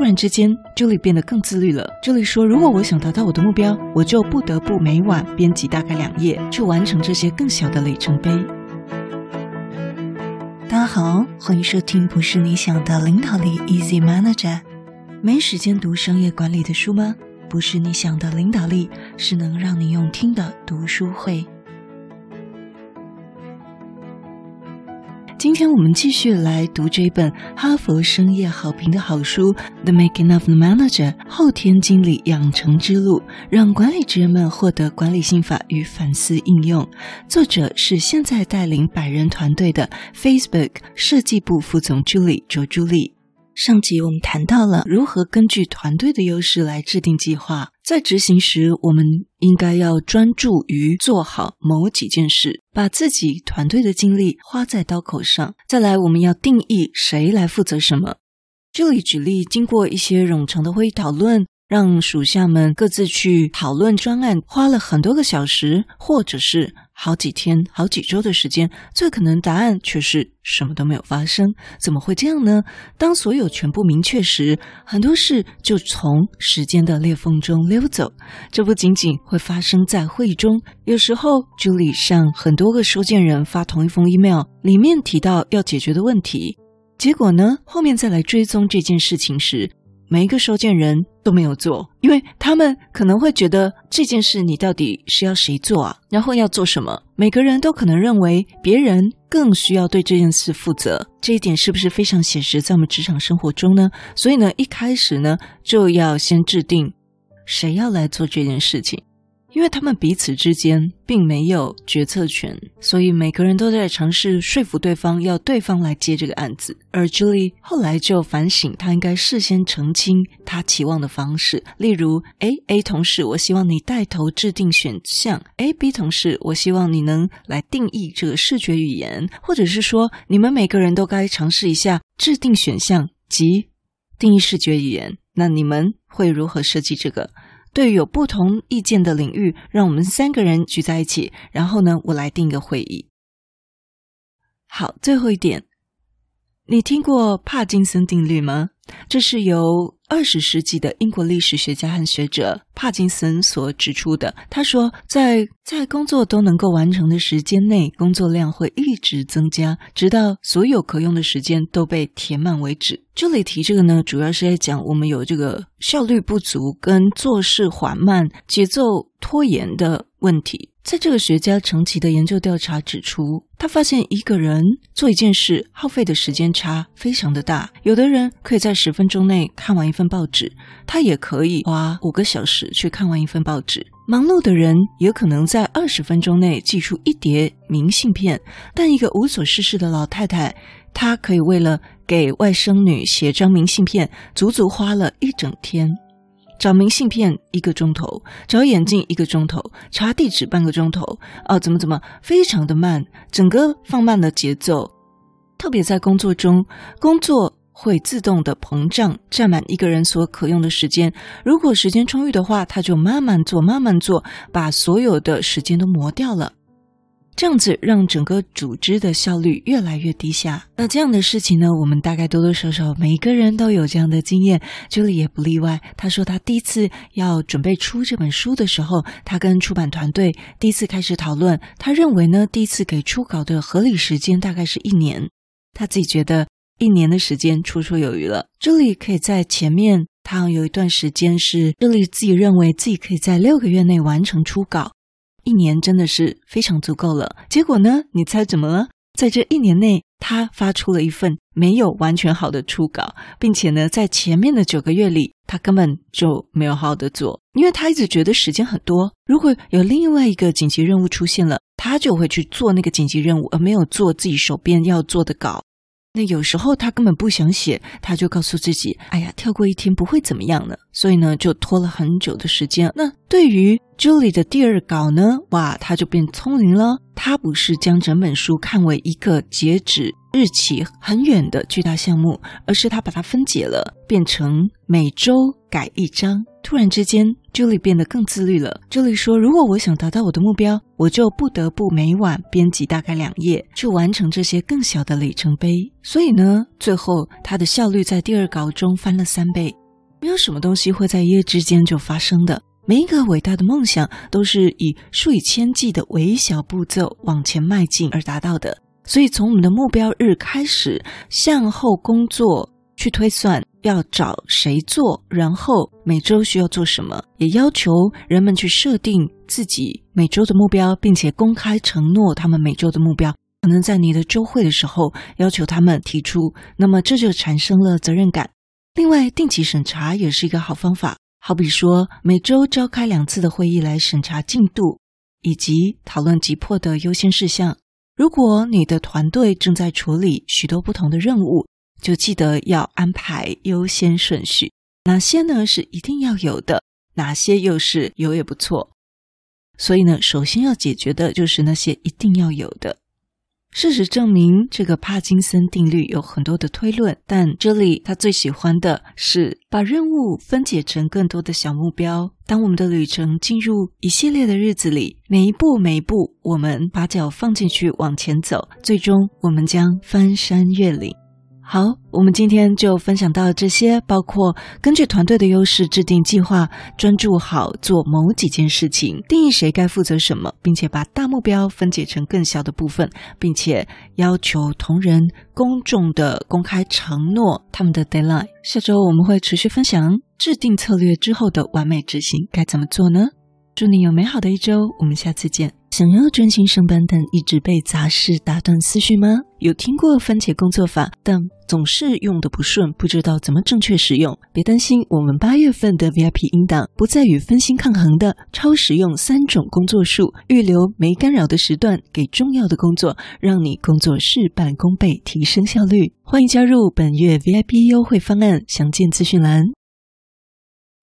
突然之间，Julie 变得更自律了。Julie 说：“如果我想达到我的目标，我就不得不每晚编辑大概两页，去完成这些更小的里程碑。”大家好，欢迎收听《不是你想的领导力》，Easy Manager。没时间读商业管理的书吗？不是你想的领导力，是能让你用听的读书会。今天我们继续来读这本哈佛深夜好评的好书《The Making of the Manager》后天经理养成之路，让管理职人们获得管理心法与反思应用。作者是现在带领百人团队的 Facebook 设计部副总助理卓朱莉。上集我们谈到了如何根据团队的优势来制定计划，在执行时，我们应该要专注于做好某几件事，把自己团队的精力花在刀口上。再来，我们要定义谁来负责什么。这里举例，经过一些冗长的会议讨论。让属下们各自去讨论专案，花了很多个小时，或者是好几天、好几周的时间，最可能答案却是什么都没有发生。怎么会这样呢？当所有全部明确时，很多事就从时间的裂缝中溜走。这不仅仅会发生在会议中，有时候助理向很多个收件人发同一封 email，里面提到要解决的问题，结果呢，后面再来追踪这件事情时，每一个收件人都没有做，因为他们可能会觉得这件事你到底是要谁做啊？然后要做什么？每个人都可能认为别人更需要对这件事负责，这一点是不是非常显实在我们职场生活中呢？所以呢，一开始呢就要先制定谁要来做这件事情。因为他们彼此之间并没有决策权，所以每个人都在尝试说服对方，要对方来接这个案子。而 Julie 后来就反省，他应该事先澄清他期望的方式，例如：A A 同事，我希望你带头制定选项；A B 同事，我希望你能来定义这个视觉语言，或者是说，你们每个人都该尝试一下制定选项及定义视觉语言。那你们会如何设计这个？对于有不同意见的领域，让我们三个人聚在一起，然后呢，我来定个会议。好，最后一点，你听过帕金森定律吗？这是由二十世纪的英国历史学家和学者帕金森所指出的。他说在，在工作都能够完成的时间内，工作量会一直增加，直到所有可用的时间都被填满为止。这里提这个呢，主要是在讲我们有这个效率不足跟做事缓慢、节奏拖延的问题。在这个学家长期的研究调查指出，他发现一个人做一件事耗费的时间差非常的大。有的人可以在十分钟内看完一份报纸，他也可以花五个小时去看完一份报纸。忙碌的人也可能在二十分钟内寄出一叠明信片，但一个无所事事的老太太，她可以为了给外甥女写张明信片，足足花了一整天。找明信片一个钟头，找眼镜一个钟头，查地址半个钟头，哦，怎么怎么，非常的慢，整个放慢了节奏。特别在工作中，工作会自动的膨胀，占满一个人所可用的时间。如果时间充裕的话，他就慢慢做，慢慢做，把所有的时间都磨掉了。这样子让整个组织的效率越来越低下。那这样的事情呢，我们大概多多少少每一个人都有这样的经验朱莉也不例外。他说他第一次要准备出这本书的时候，他跟出版团队第一次开始讨论，他认为呢，第一次给初稿的合理时间大概是一年。他自己觉得一年的时间绰绰有余了。朱莉可以在前面，他有一段时间是朱莉自己认为自己可以在六个月内完成初稿。一年真的是非常足够了。结果呢？你猜怎么了？在这一年内，他发出了一份没有完全好的初稿，并且呢，在前面的九个月里，他根本就没有好好的做，因为他一直觉得时间很多。如果有另外一个紧急任务出现了，他就会去做那个紧急任务，而没有做自己手边要做的稿。那有时候他根本不想写，他就告诉自己：“哎呀，跳过一天不会怎么样呢。”所以呢，就拖了很久的时间。那对于朱莉的第二稿呢，哇，他就变聪明了。他不是将整本书看为一个截止日期很远的巨大项目，而是他把它分解了，变成每周改一章。突然之间，Julie 变得更自律了。Julie 说：“如果我想达到我的目标，我就不得不每晚编辑大概两页，去完成这些更小的里程碑。所以呢，最后他的效率在第二稿中翻了三倍。没有什么东西会在一夜之间就发生的。每一个伟大的梦想都是以数以千计的微小步骤往前迈进而达到的。所以，从我们的目标日开始向后工作，去推算要找谁做，然后每周需要做什么，也要求人们去设定自己每周的目标，并且公开承诺他们每周的目标。可能在你的周会的时候要求他们提出，那么这就产生了责任感。另外，定期审查也是一个好方法。好比说，每周召开两次的会议来审查进度，以及讨论急迫的优先事项。如果你的团队正在处理许多不同的任务，就记得要安排优先顺序。哪些呢是一定要有的？哪些又是有也不错？所以呢，首先要解决的就是那些一定要有的。事实证明，这个帕金森定律有很多的推论，但这里他最喜欢的是把任务分解成更多的小目标。当我们的旅程进入一系列的日子里，每一步每一步，我们把脚放进去往前走，最终我们将翻山越岭。好，我们今天就分享到这些，包括根据团队的优势制定计划，专注好做某几件事情，定义谁该负责什么，并且把大目标分解成更小的部分，并且要求同仁公众的公开承诺他们的 deadline。下周我们会持续分享制定策略之后的完美执行该怎么做呢？祝你有美好的一周，我们下次见。想要专心上班，但一直被杂事打断思绪吗？有听过番茄工作法，但总是用得不顺，不知道怎么正确使用？别担心，我们八月份的 VIP 音档不再与分心抗衡的超实用三种工作术，预留没干扰的时段给重要的工作，让你工作事半功倍，提升效率。欢迎加入本月 VIP 优惠方案，详见资讯栏。